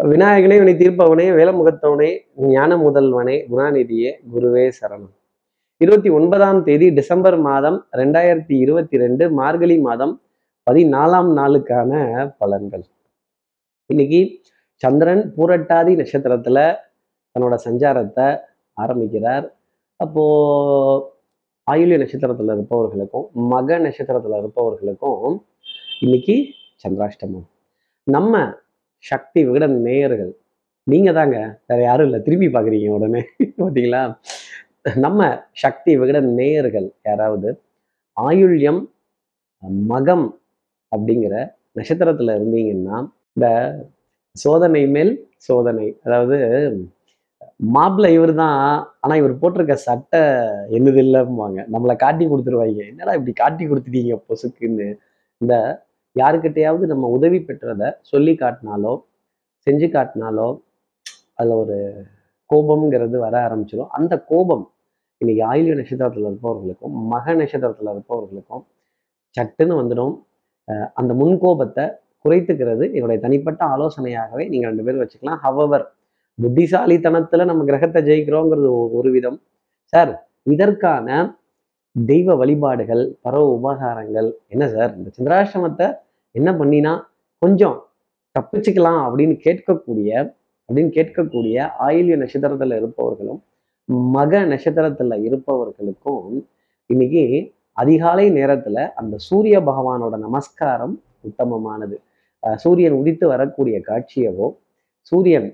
விநாயகனே வினை தீர்ப்பவனே வேலமுகத்தவனே ஞான முதல்வனே குணாநிதியே குருவே சரணம். இருபத்தி ஒன்பதாம் தேதி டிசம்பர் மாதம் ரெண்டாயிரத்தி இருபத்தி ரெண்டு மார்கழி மாதம் பதினாலாம் நாளுக்கான பலன்கள். இன்னைக்கு சந்திரன் பூரட்டாதி நட்சத்திரத்துல தன்னோட சஞ்சாரத்தை ஆரம்பிக்கிறார். அப்போ ஆயுள்ய நட்சத்திரத்துல இருப்பவர்களுக்கும் மக நட்சத்திரத்துல இருப்பவர்களுக்கும் இன்னைக்கு சந்திராஷ்டமம். நம்ம சக்தி விகடன் நேயர்கள். நீங்க தாங்க வேற யாரும் இல்லை. திரும்பி பார்க்குறீங்க உடனே. பார்த்தீங்களா நம்ம சக்தி விகடன் நேயர்கள் யாராவது ஆயுள்யம் மகம் அப்படிங்கிற நட்சத்திரத்துல இருந்தீங்கன்னா இந்த சோதனை மேல் சோதனை அதாவது மாப்பிள்ள இவர் தான் ஆனா இவர் போட்டிருக்க சட்டை என்னது இல்லைம்பாங்க. நம்மளை காட்டி கொடுத்துருவாங்க. என்னடா இப்படி காட்டி கொடுத்துட்டீங்க பொசுக்குன்னு. இந்த யாருக்கிட்டையாவது நம்ம உதவி பெற்றதை சொல்லி காட்டினாலோ செஞ்சு காட்டினாலோ அதில் ஒரு கோபம்ங்கிறது வர ஆரம்பிச்சிடும் அந்த கோபம் இன்னைக்கு ஆயுள்ய நட்சத்திரத்தில் இருப்பவர்களுக்கும் மக நட்சத்திரத்தில் இருப்பவர்களுக்கும் சட்டுன்னு வந்துடும். அந்த முன்கோபத்தை குறைத்துக்கிறது என்னுடைய தனிப்பட்ட ஆலோசனையாகவே நீங்கள் ரெண்டு பேரும் வச்சுக்கலாம். ஹவவர் புத்திசாலித்தனத்தில் நம்ம கிரகத்தை ஜெயிக்கிறோங்கிறது ஒரு விதம் சார் இதற்கான தெய்வ வழிபாடுகள் பரவ உபகாரங்கள். என்ன சார்? இந்த சந்திராசிரமத்தை என்ன பண்ணினா கொஞ்சம் தப்பிச்சுக்கலாம் அப்படின்னு கேட்கக்கூடிய அப்படின்னு கேட்கக்கூடிய ஆயுள்ய நட்சத்திரத்துல இருப்பவர்களும் மக நட்சத்திரத்துல இருப்பவர்களுக்கும் இன்னைக்கு அதிகாலை நேரத்துல அந்த சூரிய பகவானோட நமஸ்காரம் உத்தமமானது. சூரியன் உதித்து வரக்கூடிய காட்சியவோ சூரியன்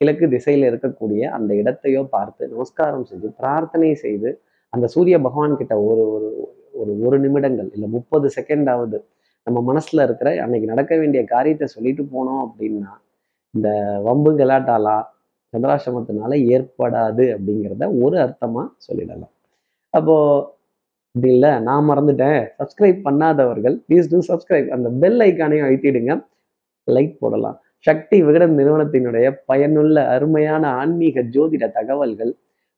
கிழக்கு திசையில இருக்கக்கூடிய அந்த இடத்தையோ பார்த்து நமஸ்காரம் செஞ்சு பிரார்த்தனை செய்து அந்த சூரிய பகவான் கிட்ட ஒரு ஒரு ஒரு ஒரு நிமிடங்கள் இல்லை முப்பது செகண்டாவது நம்ம மனசுல இருக்கிற அன்னைக்கு நடக்க வேண்டிய காரியத்தை சொல்லிட்டு போனோம் அப்படின்னா இந்த வம்பு கலாட்டாலா சந்திராசிரமத்தினால ஏற்படாது அப்படிங்கிறத ஒரு அர்த்தமா சொல்லிடலாம். அப்போ இப்படி இல்லை நான் மறந்துட்டேன். சப்ஸ்கிரைப் பண்ணாதவர்கள் ப்ளீஸ் டூ சப்ஸ்கிரைப் அந்த பெல் ஐக்கானையும் அழுத்திடுங்க. லைக் போடலாம். சக்தி விகடன் நிறுவனத்தினுடைய பயனுள்ள அருமையான ஆன்மீக ஜோதிட தகவல்கள்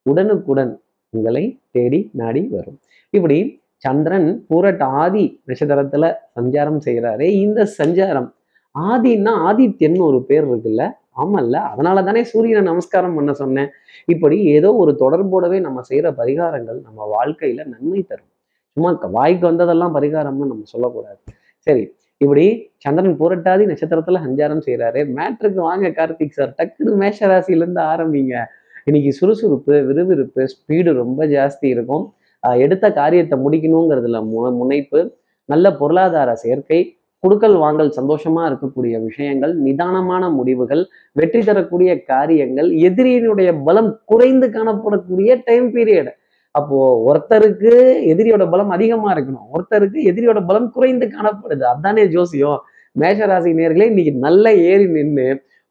உடனுக்குடன் உங்களை தேடி நாடி வரும். இப்படி சந்திரன் பூரட்டாதி நட்சத்திரத்துல சஞ்சாரம் செய்கிறாரே இந்த சஞ்சாரம் ஆதின்னா ஆதித்யன் ஒரு பேர் இருக்குல்ல. ஆமல்ல. அதனால தானே சூரியனை நமஸ்காரம் பண்ண சொன்னேன். இப்படி ஏதோ ஒரு தொடர்போடவே நம்ம செய்கிற பரிகாரங்கள் நம்ம வாழ்க்கையில நன்மை தரும். சும்மா வாய்க்கு வந்ததெல்லாம் பரிகாரம்னு நம்ம சொல்லக்கூடாது. சரி இப்படி சந்திரன் புரட்டாதி நட்சத்திரத்துல சஞ்சாரம் செய்கிறாரு மேட்ருக்கு வாங்க கார்த்திக் சார் டக்குனு மேஷ ராசியிலேருந்து ஆரம்பிங்க. இன்னைக்கு சுறுசுறுப்பு விறுவிறுப்பு ஸ்பீடு ரொம்ப ஜாஸ்தி இருக்கும். எடுத்த காரியத்தை முடிக்கணுங்கிறதுல மு முனைப்பு நல்ல பொருளாதார சேர்க்கை குடுக்கல் வாங்கல் சந்தோஷமா இருக்கக்கூடிய விஷயங்கள் நிதானமான முடிவுகள் வெற்றி தரக்கூடிய காரியங்கள் எதிரியினுடைய பலம் குறைந்து காணப்படக்கூடிய டைம் பீரியட் அப்போ ஒருத்தருக்கு எதிரியோட பலம் அதிகமா இருக்கணும். ஒருத்தருக்கு எதிரியோட பலம் குறைந்து காணப்படுது. அதானே ஜோசியம். மேஷராசி நேர்களே இன்னைக்கு நல்ல ஏறி நின்று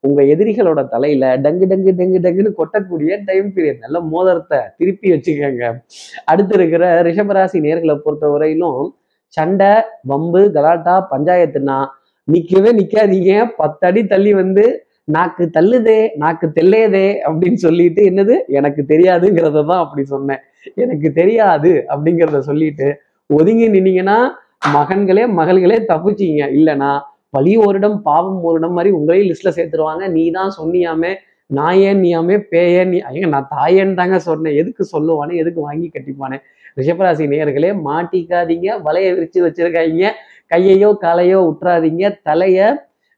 உங்க எதிரிகளோட தலையில டங்கு டங்கு டங்கு டங்குன்னு கொட்டக்கூடிய டைம் பீரியட் நல்ல மோதிரத்தை திருப்பி வச்சுக்கோங்க. அடுத்து இருக்கிற ரிஷபராசி நேர்களை பொறுத்த வரையிலும் சண்டை வம்பு கலாட்டா பஞ்சாயத்துனா நிக்கவே நிக்காதீங்க. பத்து அடி தள்ளி வந்து நாக்கு தள்ளுதே நாக்கு தெல்லையதே அப்படின்னு சொல்லிட்டு என்னது? எனக்கு தெரியாதுங்கிறத தான் அப்படி சொன்னேன். எனக்கு தெரியாது அப்படிங்கிறத சொல்லிட்டு ஒதுங்கி நின்னீங்கன்னா மகன்களே மகள்களே தப்பிச்சிங்க. இல்லைன்னா பழி ஓரிடம் பாவம் ஓரிடம் மாதிரி உங்களையும் லிஸ்ட்ல சேர்த்துருவாங்க. நீ தான் சொன்னியாமே நான் ஏன் நீயாமே பேயேன் நீ ஐயங்க நான் தாயேன்னு தாங்க சொன்னேன். எதுக்கு சொல்லுவானே எதுக்கு வாங்கி கட்டிப்பானே? ரிஷபராசி நேயர்களே மாட்டிக்காதீங்க. வலைய விரிச்சு வச்சிருக்காங்க கையையோ காலையோ விட்டுறாதீங்க தலைய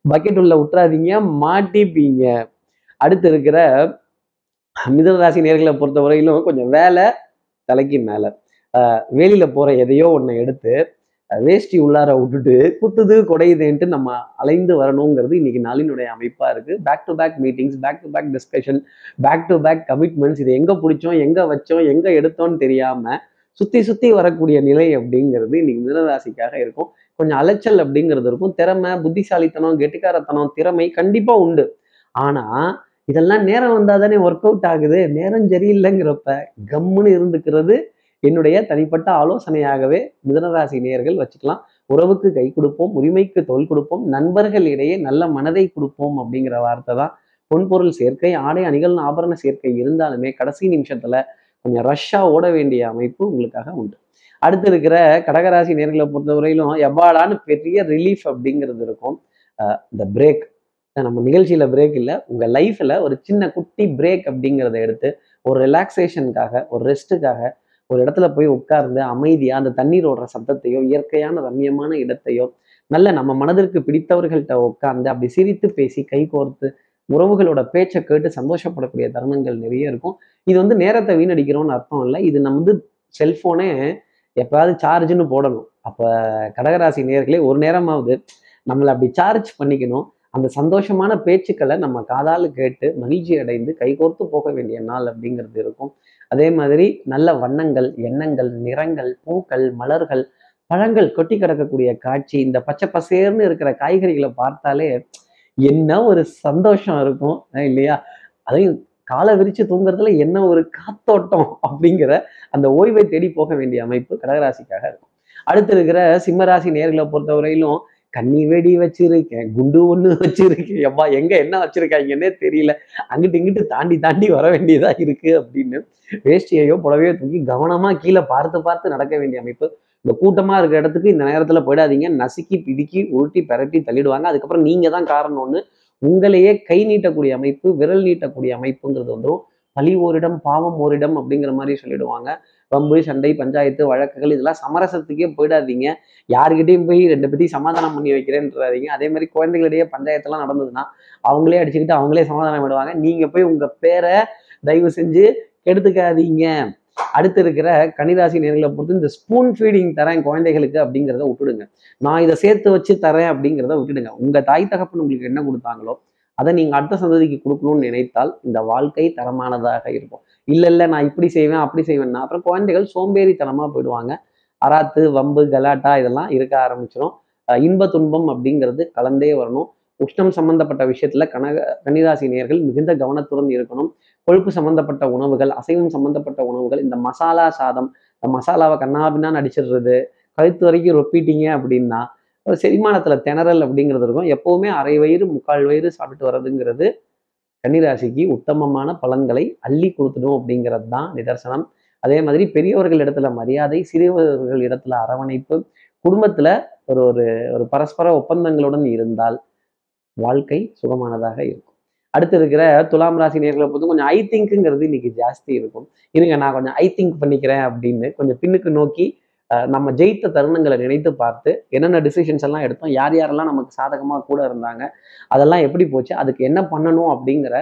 பக்கெட் உள்ள விட்டுறாதீங்க மாட்டிப்பீங்க. அடுத்து இருக்கிற மிதனராசி நேர்களை பொறுத்த வரையிலும் கொஞ்சம் வேலை தலைக்கு மேலே. வேலியில் வெளியில போற எதையோ ஒன்று எடுத்து வேஷ்டி உள்ளார விட்டுட்டு குத்துது குடையுதுன்ட்டு நம்ம அலைந்து வரணுங்கிறது இன்னைக்கு நாளினுடைய அமைப்பா இருக்கு. Back to back meetings back to back discussion back to back commitments இது எங்க பிடிச்சோம் எங்க வச்சோம் எங்க எடுத்தோம்னு தெரியாம சுத்தி சுத்தி வரக்கூடிய நிலை அப்படிங்கிறது இன்னைக்கு மிதனராசிக்காக இருக்கும். கொஞ்சம் அலைச்சல் அப்படிங்கிறது இருக்கும். திறமை புத்திசாலித்தனம் கெட்டிக்காரத்தனம் திறமை கண்டிப்பா உண்டு. ஆனா இதெல்லாம் நேரம் வந்தால் தானே ஒர்க் அவுட் ஆகுது. நேரம் சரியில்லைங்கிறப்ப கம்முன்னு இருந்துக்கிறது என்னுடைய தனிப்பட்ட ஆலோசனையாகவே மிதனராசி நேயர்கள் வச்சுக்கலாம். உறவுக்கு கை கொடுப்போம் உரிமைக்கு தொல் கொடுப்போம் நண்பர்களிடையே நல்ல மனதை கொடுப்போம் அப்படிங்கிற வார்த்தை தான். பொன்பொருள் சேர்க்கை ஆடை அணிகள் ஆபரண சேர்க்கை இருந்தாலுமே கடைசி நிமிஷத்துல கொஞ்சம் ரஷ்ஷாக ஓட வேண்டிய அமைப்பு உங்களுக்காக உண்டு. அடுத்து இருக்கிற கடகராசி நேர்களை பொறுத்தவரையிலும் எவ்வாடான்னு பெரிய ரிலீஃப் அப்படிங்கிறது இருக்கும். இந்த பிரேக் நம்ம நிகழ்ச்சியில் பிரேக் இல்லை. உங்கள் லைஃப்பில் ஒரு சின்ன குட்டி பிரேக் அப்படிங்கிறத எடுத்து ஒரு ரிலாக்ஸேஷனுக்காக ஒரு ரெஸ்ட்டுக்காக ஒரு இடத்துல போய் உட்கார்ந்து அமைதியா அந்த தண்ணீர் ஓடுற சத்தத்தையோ இயற்கையான ரம்யமான இடத்தையோ நல்ல நம்ம மனதிற்கு பிடித்தவர்கள்ட்ட உட்கார்ந்து அப்படி சிரித்து பேசி கை கோர்த்து உறவுகளோட பேச்சை கேட்டு சந்தோஷப்படக்கூடிய தருணங்கள் நிறைய இருக்கும். இது வந்து நேரத்தை வீணடிக்கிறோம்னு அர்த்தம் இல்லை. இது நம்ம வந்து செல்போனே எப்பயாவது சார்ஜ்னு போடணும். அப்போ கடகராசி நேர்களே ஒரு நேரமாவது நம்மளை அப்படி சார்ஜ் பண்ணிக்கணும். அந்த சந்தோஷமான பேச்சுக்களை நம்ம காதால் கேட்டு மகிழ்ச்சி அடைந்து கைகோர்த்து போக வேண்டிய நாள் அப்படிங்கிறது இருக்கும். அதே மாதிரி நல்ல வண்ணங்கள் எண்ணங்கள் நிறங்கள் பூக்கள் மலர்கள் பழங்கள் கொட்டி கிடக்கக்கூடிய காட்சி இந்த பச்சை பசேர்னு இருக்கிற காய்கறிகளை பார்த்தாலே என்ன ஒரு சந்தோஷம் இருக்கும் இல்லையா? அதையும் காலை விரிச்சு தூங்குறதுல என்ன ஒரு காத்தோட்டம் அப்படிங்கிற அந்த ஓய்வை தேடி போக வேண்டிய அமைப்பு கடகராசிக்காக இருக்கும். அடுத்து இருக்கிற சிம்மராசி நேர்களை பொறுத்தவரையிலும் கண்ணி வெடி வச்சிருக்கேன் குண்டு ஒன்று வச்சிருக்கேன். எப்பா எங்க என்ன வச்சிருக்காங்கன்னே தெரியல. அங்கிட்டு இங்கிட்டு தாண்டி தாண்டி வர வேண்டியதா இருக்கு அப்படின்னு வேஷ்டியையோ புடவையோ தூக்கி கவனமா கீழே பார்த்து பார்த்து நடக்க வேண்டிய அமைப்பு. இந்த கூட்டமா இருக்கிற இடத்துக்கு இந்த நேரத்துல போயிடாதீங்க. நசுக்கி பிதுக்கி உருட்டி பரட்டி தள்ளிடுவாங்க. அதுக்கப்புறம் நீங்க தான் காரணம்னு உங்களையே கை நீட்டக்கூடிய அமைப்பு விரல் நீட்டக்கூடிய அமைப்புங்கிறது வந்துடும் பழி ஓரிடம் பாவம் ஓரிடம் அப்படிங்கிற மாதிரி சொல்லிடுவாங்க. வம்பு சண்டை பஞ்சாயத்து வழக்குகள் இதெல்லாம் சமரசத்துக்கே போயிடாதீங்க. யாருக்கிட்டையும் போய் ரெண்டு பேரையும் சமாதானம் பண்ணி வைக்கிறேன்றாதீங்க. அதே மாதிரி குழந்தைகளிடையே பஞ்சாயத்தெல்லாம் நடந்ததுன்னா அவங்களே அடிச்சுக்கிட்டு அவங்களே சமாதானம் விடுவாங்க நீங்க போய் உங்க பேரை தயவு செஞ்சு கெடுத்துக்காதீங்க. அடுத்து இருக்கிற கனிராசி நேர்களை பொறுத்து இந்த ஸ்பூன் ஃபீடிங் தரேன் குழந்தைகளுக்கு அப்படிங்கிறத விட்டுடுங்க. நான் இதை சேர்த்து வச்சு தரேன் அப்படிங்கிறத விட்டுடுங்க. உங்க தாய் தகப்பன் உங்களுக்கு என்ன கொடுத்தாங்களோ அதை நீங்கள் அடுத்த சந்ததிக்கு கொடுக்கணும்னு நினைத்தால் இந்த வாழ்க்கை தரமானதாக இருக்கும். இல்லை இல்லை நான் இப்படி செய்வேன் அப்படி செய்வேன்னா அப்புறம் குழந்தைகள் சோம்பேறித்தனமாக போயிடுவாங்க. அராத்து வம்பு கலாட்டா இதெல்லாம் இருக்க ஆரம்பிச்சிடும் இன்ப துன்பம் அப்படிங்கிறது கலந்தே வரணும். உஷ்ணம் சம்பந்தப்பட்ட விஷயத்துல கனக கன்னிராசி நேர்கள் மிகுந்த கவனத்துடன் இருக்கணும். கொழுப்பு சம்பந்தப்பட்ட உணவுகள் அசைவம் சம்பந்தப்பட்ட உணவுகள் இந்த மசாலா சாதம் இந்த மசாலாவை கண்ணாபின்னா நடிச்சிடுறது கழுத்து வரைக்கும் ரொப்பிட்டீங்க அப்படின்னா செரிமானத்தில் திணறல் அப்படிங்கிறது இருக்கும். எப்போவுமே அரை வயிறு முக்கால் வயிறு சாப்பிட்டு வர்றதுங்கிறது கன்னிராசிக்கு உத்தமமான பலன்களை அள்ளி கொடுத்துடும் அப்படிங்கிறது தான் நிதர்சனம். அதே மாதிரி பெரியவர்கள் இடத்துல மரியாதை சிறியவர்கள் இடத்துல அரவணைப்பு குடும்பத்தில் ஒரு ஒரு ஒரு பரஸ்பர ஒப்பந்தங்களுடன் இருந்தால் வாழ்க்கை சுகமானதாக இருக்கும். அடுத்து இருக்கிற துலாம் ராசி நேர்களை பொறுத்து கொஞ்சம் ஐ திங்க்குங்கிறது இன்னைக்கு ஜாஸ்தி இருக்கும். இருங்க நான் கொஞ்சம் ஐ திங்க் பண்ணிக்கிறேன் அப்படின்னு கொஞ்சம் பின்னுக்கு நோக்கி நம்ம ஜெயித்த தருணங்களை நினைத்து பார்த்து என்னென்ன டிசிஷன்ஸ் எல்லாம் எடுத்தோம் யார் யாரெல்லாம் நமக்கு சாதகமாக கூட இருந்தாங்க அதெல்லாம் எப்படி போச்சு அதுக்கு என்ன பண்ணணும் அப்படிங்கிற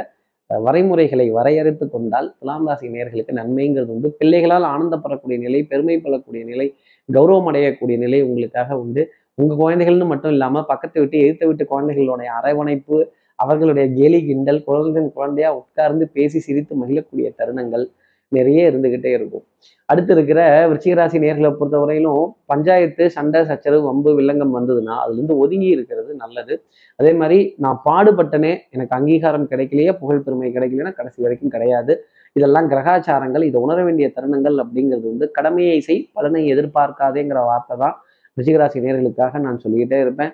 வரைமுறைகளை வரையறுத்து கொண்டால் துலாம் ராசி நேர்களுக்கு நன்மைங்கிறது உண்டு. பிள்ளைகளால் ஆனந்தப்படக்கூடிய நிலை பெருமைப்படக்கூடிய நிலை கௌரவம் அடையக்கூடிய நிலை உங்களுக்காக உண்டு. உங்கள் குழந்தைகள்னு மட்டும் இல்லாமல் பக்கத்து விட்டு எதிர்த்து விட்டு குழந்தைகளுடைய அரவணைப்பு அவர்களுடைய கேலி கிண்டல் குழந்தைன் குழந்தையா உட்கார்ந்து பேசி சிரித்து மகிழக்கூடிய தருணங்கள் நிறைய இருந்துகிட்டே இருக்கும். அடுத்து இருக்கிற விருச்சிகராசி நேர்களை பொறுத்தவரையிலும் பஞ்சாயத்து சண்டை சச்சரவு வம்பு வில்லங்கம் வந்ததுன்னா அதுலேருந்து ஒதுங்கி இருக்கிறது நல்லது. அதே மாதிரி நான் பாடுபட்டனே எனக்கு அங்கீகாரம் கிடைக்கலையே புகழ் பெருமை கிடைக்கலைன்னா கடைசி வரைக்கும் கிடையாது. இதெல்லாம் கிரகாச்சாரங்கள் இதை உணர வேண்டிய தருணங்கள் அப்படிங்கிறது வந்து கடமையை செய் பலனை எதிர்பார்க்காதேங்கிற வார்த்தை தான் ரிஷிகராசி நேர்களுக்காக நான் சொல்லிக்கிட்டே இருப்பேன்.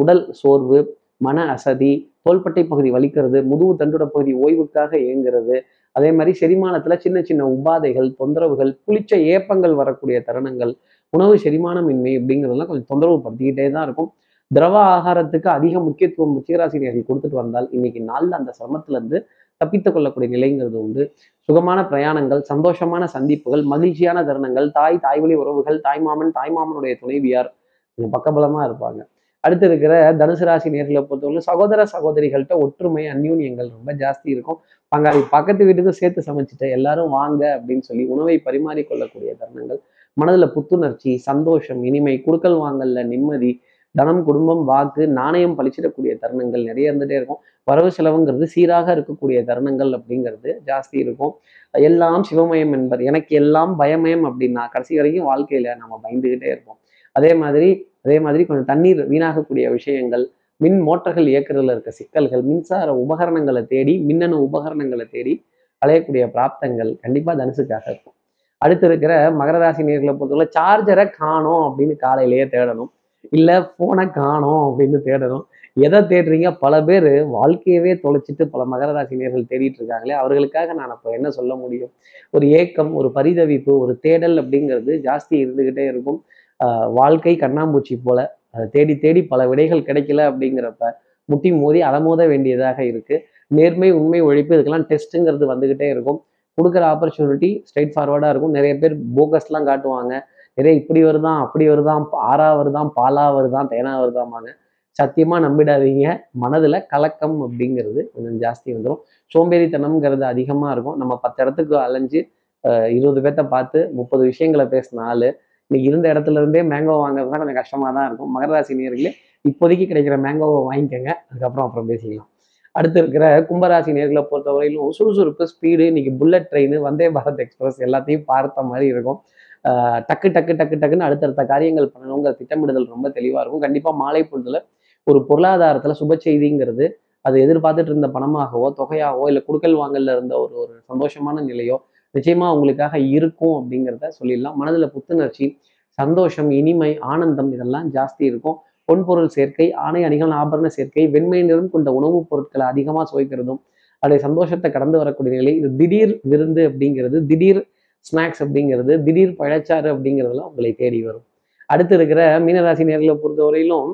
உடல் சோர்வு மன அசதி தோள்பட்டை பகுதி வலிக்கிறது முதுகு தண்டுட பகுதி ஓய்வுக்காக இயங்குறது அதே மாதிரி செரிமானத்துல சின்ன சின்ன உபாதைகள் தொந்தரவுகள் புளிச்ச ஏப்பங்கள் வரக்கூடிய தருணங்கள் உணவு செரிமானமின்மை அப்படிங்கிறதெல்லாம் கொஞ்சம் தொந்தரவு படுத்திக்கிட்டே தான் இருக்கும். திரவ ஆகாரத்துக்கு அதிக முக்கியத்துவம் சீராசினியர்கள் கொடுத்துட்டு வந்தால் இன்னைக்கு நாளில் அந்த சிரமத்திலிருந்து தப்பித்துக் கொள்ளக்கூடிய நிலைங்கிறது உண்டு. சுகமான பிரயாணங்கள் சந்தோஷமான சந்திப்புகள் மகிழ்ச்சியான தருணங்கள் தாய் தாய்வழி உறவுகள் தாய்மாமன் தாய்மாமனுடைய துணைவியார் பக்கபலமாக பக்கபலமா இருப்பாங்க. அடுத்து இருக்கிற தனுசு ராசி நேர்களை பொறுத்தவரை சகோதர சகோதரிகள்கிட்ட ஒற்றுமை அந்யூன்யங்கள் ரொம்ப ஜாஸ்தி இருக்கும். பங்காளி பக்கத்து வீட்டுக்கும் சேர்த்து சமைச்சிட்டு எல்லாரும் வாங்க அப்படின்னு சொல்லி உணவை பரிமாறிக்கொள்ளக்கூடிய தருணங்கள். மனதில் புத்துணர்ச்சி சந்தோஷம் இனிமை குடுக்கல் வாங்கல்ல நிம்மதி தனம் குடும்பம் வாக்கு நாணயம் பழிச்சிடக்கூடிய தருணங்கள் நிறைய இருந்துகிட்டே இருக்கும். வரவு செலவுங்கிறது சீராக இருக்கக்கூடிய தருணங்கள் அப்படிங்கிறது ஜாஸ்தி இருக்கும். எல்லாம் சிவமயம் என்பது எனக்கு எல்லாம் பயமயம் அப்படின்னா கடைசி வரைக்கும் வாழ்க்கையில நம்ம பயந்துகிட்டே இருப்போம். அதே மாதிரி அதே மாதிரி கொஞ்சம் தண்ணீர் வீணாகக்கூடிய விஷயங்கள் மின் மோட்டர்கள் இயக்குறதுல இருக்க சிக்கல்கள் மின்சார உபகரணங்களை தேடி மின்னணு உபகரணங்களை தேடி அலையக்கூடிய பிராப்தங்கள் கண்டிப்பா தனுசுக்காக இருக்கும். அடுத்து இருக்கிற மகர ராசி நேர்களை பொறுத்தவரை சார்ஜரை காணும் அப்படின்னு காலையிலேயே தேடணும். இல்லை ஃபோனை காணும் அப்படின்னு தேடணும். எதை தேடுறீங்க? பல பேர் வாழ்க்கையவே தொலைச்சிட்டு பல மகர ராசி நேர்கள் தேடிட்டு இருக்காங்களே அவர்களுக்காக நான் அப்போ என்ன சொல்ல முடியும்? ஒரு ஏக்கம் ஒரு பரிதவிப்பு ஒரு தேடல் அப்படிங்கிறது ஜாஸ்தி இருந்துகிட்டே இருக்கும். வாழ்க்கை கண்ணாம்பூச்சி போல. அதை தேடி தேடி பல விடைகள் கிடைக்கல அப்படிங்கிறப்ப முட்டி மோதி அலமோத வேண்டியதாக இருக்கு. நேர்மை உண்மை ஒழிப்பு இதுக்கெல்லாம் டெஸ்ட்டுங்கிறது வந்துகிட்டே இருக்கும். கொடுக்குற ஆப்பர்ச்சுனிட்டி ஸ்ட்ரைட் ஃபார்வர்டாக இருக்கும். நிறைய பேர் போகஸ்லாம் காட்டுவாங்க. நிறைய இப்படி வருதான் அப்படி வருதான் ஆறா வருதான் பாலா வருதான் தேனா வருதாமாங்க சத்தியமாக நம்பிடாதீங்க. மனதில் கலக்கம் அப்படிங்கிறது கொஞ்சம் ஜாஸ்தி வந்துடும் சோம்பேறித்தனம்ங்கிறது அதிகமாக இருக்கும். நம்ம பத்து இடத்துக்கு அலைஞ்சு இருபது பேர்த்த பார்த்து முப்பது விஷயங்களை பேசின இன்னைக்கு இருந்த இடத்துல இருந்தே மேங்கோ வாங்குறது தான் கொஞ்சம் கஷ்டமாக தான் இருக்கும். மகர ராசி நேர்களே இப்போதைக்கு கிடைக்கிற மேங்கோவை வாங்கிக்கோங்க. அதுக்கப்புறம் அப்புறம் பேசிக்கலாம். அடுத்து இருக்கிற கும்பராசி நேர்களை பொறுத்தவரையிலும் சுறுசுறுப்பு ஸ்பீடு இன்னைக்கு bullet train Vande Bharat express எல்லாத்தையும் பார்த்த மாதிரி இருக்கும். டக்கு டக்கு டக்கு டக்குன்னு அடுத்தடுத்த காரியங்கள் பண்ணணுங்கிற திட்டமிடுதல் ரொம்ப தெளிவாக இருக்கும். கண்டிப்பாக மாலை பொழுதுல ஒரு பொருளாதாரத்தில் சுப செய்திங்கிறது அது எதிர்பார்த்துட்டு இருந்த பணமாகவோ தொகையாகவோ இல்லை குடுக்கல் வாங்கல இருந்த ஒரு ஒரு சந்தோஷமான நிலையோ நிச்சயமா உங்களுக்காக இருக்கும் அப்படிங்கிறத சொல்லிடலாம். மனதில் புத்துணர்ச்சி சந்தோஷம் இனிமை ஆனந்தம் இதெல்லாம் ஜாஸ்தி இருக்கும். பொன்பொருள் சேர்க்கை ஆணை அணிகள் ஆபரண சேர்க்கை வெண்மை நிறம் கொண்ட உணவுப் பொருட்களை அதிகமாக சுவைக்கிறதும் அதோடைய சந்தோஷத்தை கடந்து வரக்கூடிய நிலை இது திடீர் விருந்து அப்படிங்கிறது திடீர் ஸ்நாக்ஸ் அப்படிங்கிறது திடீர் பழச்சாறு அப்படிங்கிறதுலாம் உங்களை தேடி வரும். அடுத்து இருக்கிற மீனராசி நேர்களை பொறுத்தவரையிலும்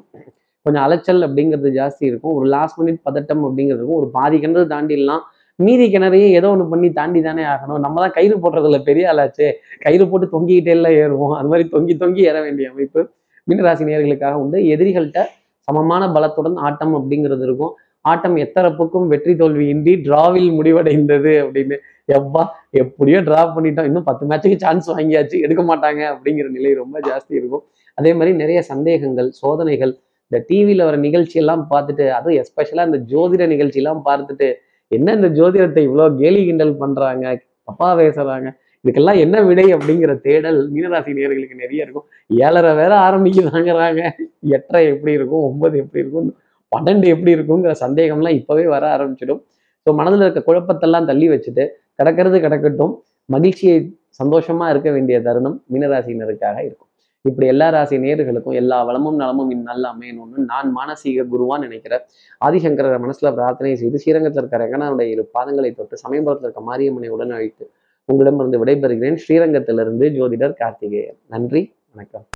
கொஞ்சம் அலைச்சல் அப்படிங்கிறது ஜாஸ்தி இருக்கும். ஒரு லாஸ்ட் மினிட் பதட்டம் அப்படிங்கிறது இருக்கும். ஒரு பாதி கிணறு தாண்டிடலாம். மீதி கிணறையும் ஏதோ ஒன்று பண்ணி தாண்டி தானே ஆகணும். நம்ம தான் கயிறு போடுறதுல பெரிய ஆளாச்சே. கயிறு போட்டு தொங்கிக்கிட்டே எல்லாம் ஏறுவோம். அது மாதிரி தொங்கி தொங்கி ஏற வேண்டிய அமைப்பு மீனராசி நேர்களுக்காக உண்டு. எதிரிகள்கிட்ட சமமான பலத்துடன் ஆட்டம் அப்படிங்கிறது இருக்கும். ஆட்டம் எத்தரப்புக்கும் வெற்றி தோல்வியின்றி டிராவில் முடிவடைந்தது அப்படின்னு. எவ்வா எப்படியோ டிரா பண்ணிட்டோம். இன்னும் பத்து மேட்சுக்கு சான்ஸ் வாங்கியாச்சு. எடுக்க மாட்டாங்க அப்படிங்கிற நிலை ரொம்ப ஜாஸ்தி இருக்கும். அதே மாதிரி நிறைய சந்தேகங்கள் சோதனைகள். இந்த டிவியில் வர நிகழ்ச்சியெல்லாம் பார்த்துட்டு அதுவும் எஸ்பெஷலாக இந்த ஜோதிட நிகழ்ச்சியெல்லாம் பார்த்துட்டு என்ன இந்த ஜோதிடத்தை இவ்வளோ கேலி கிண்டல் பண்ணுறாங்க தப்பா பேசுறாங்க. இதுக்கெல்லாம் என்ன விடை அப்படிங்கிற தேடல் மீனராசி நேர்களுக்கு நிறைய இருக்கும். ஏழரை வேற ஆரம்பிக்குதாங்கிறாங்க. எட்டரை எப்படி இருக்கும்? ஒன்பது எப்படி இருக்கும்? பன்னெண்டு எப்படி இருக்குங்கிற சந்தேகம்லாம் இப்போவே வர ஆரம்பிச்சிடும். ஸோ மனதில் இருக்க குழப்பத்தெல்லாம் தள்ளி வச்சுட்டு கிடக்கிறது கிடக்கட்டும். மகிழ்ச்சியை சந்தோஷமா இருக்க வேண்டிய தருணம் மீனராசினருக்காக இருக்கும். இப்படி எல்லா ராசி நேர்களுக்கும் எல்லா வளமும் நலமும் இந்நல்ல அமையணும்னு நான் மானசீக குருவான் நினைக்கிறேன். ஆதிசங்கரர் மனசுல பிரார்த்தனை செய்து ஸ்ரீரங்கத்தில் இருக்க ரங்கனாருடைய இரு பாதங்களை தொட்டு சமயபுரத்தில் இருக்க மாரியம்மனை உடன் அழைத்து உங்களிடமிருந்து விடைபெறுகிறேன். ஸ்ரீரங்கத்திலிருந்து ஜோதிடர் கார்த்திகேயன். நன்றி வணக்கம்.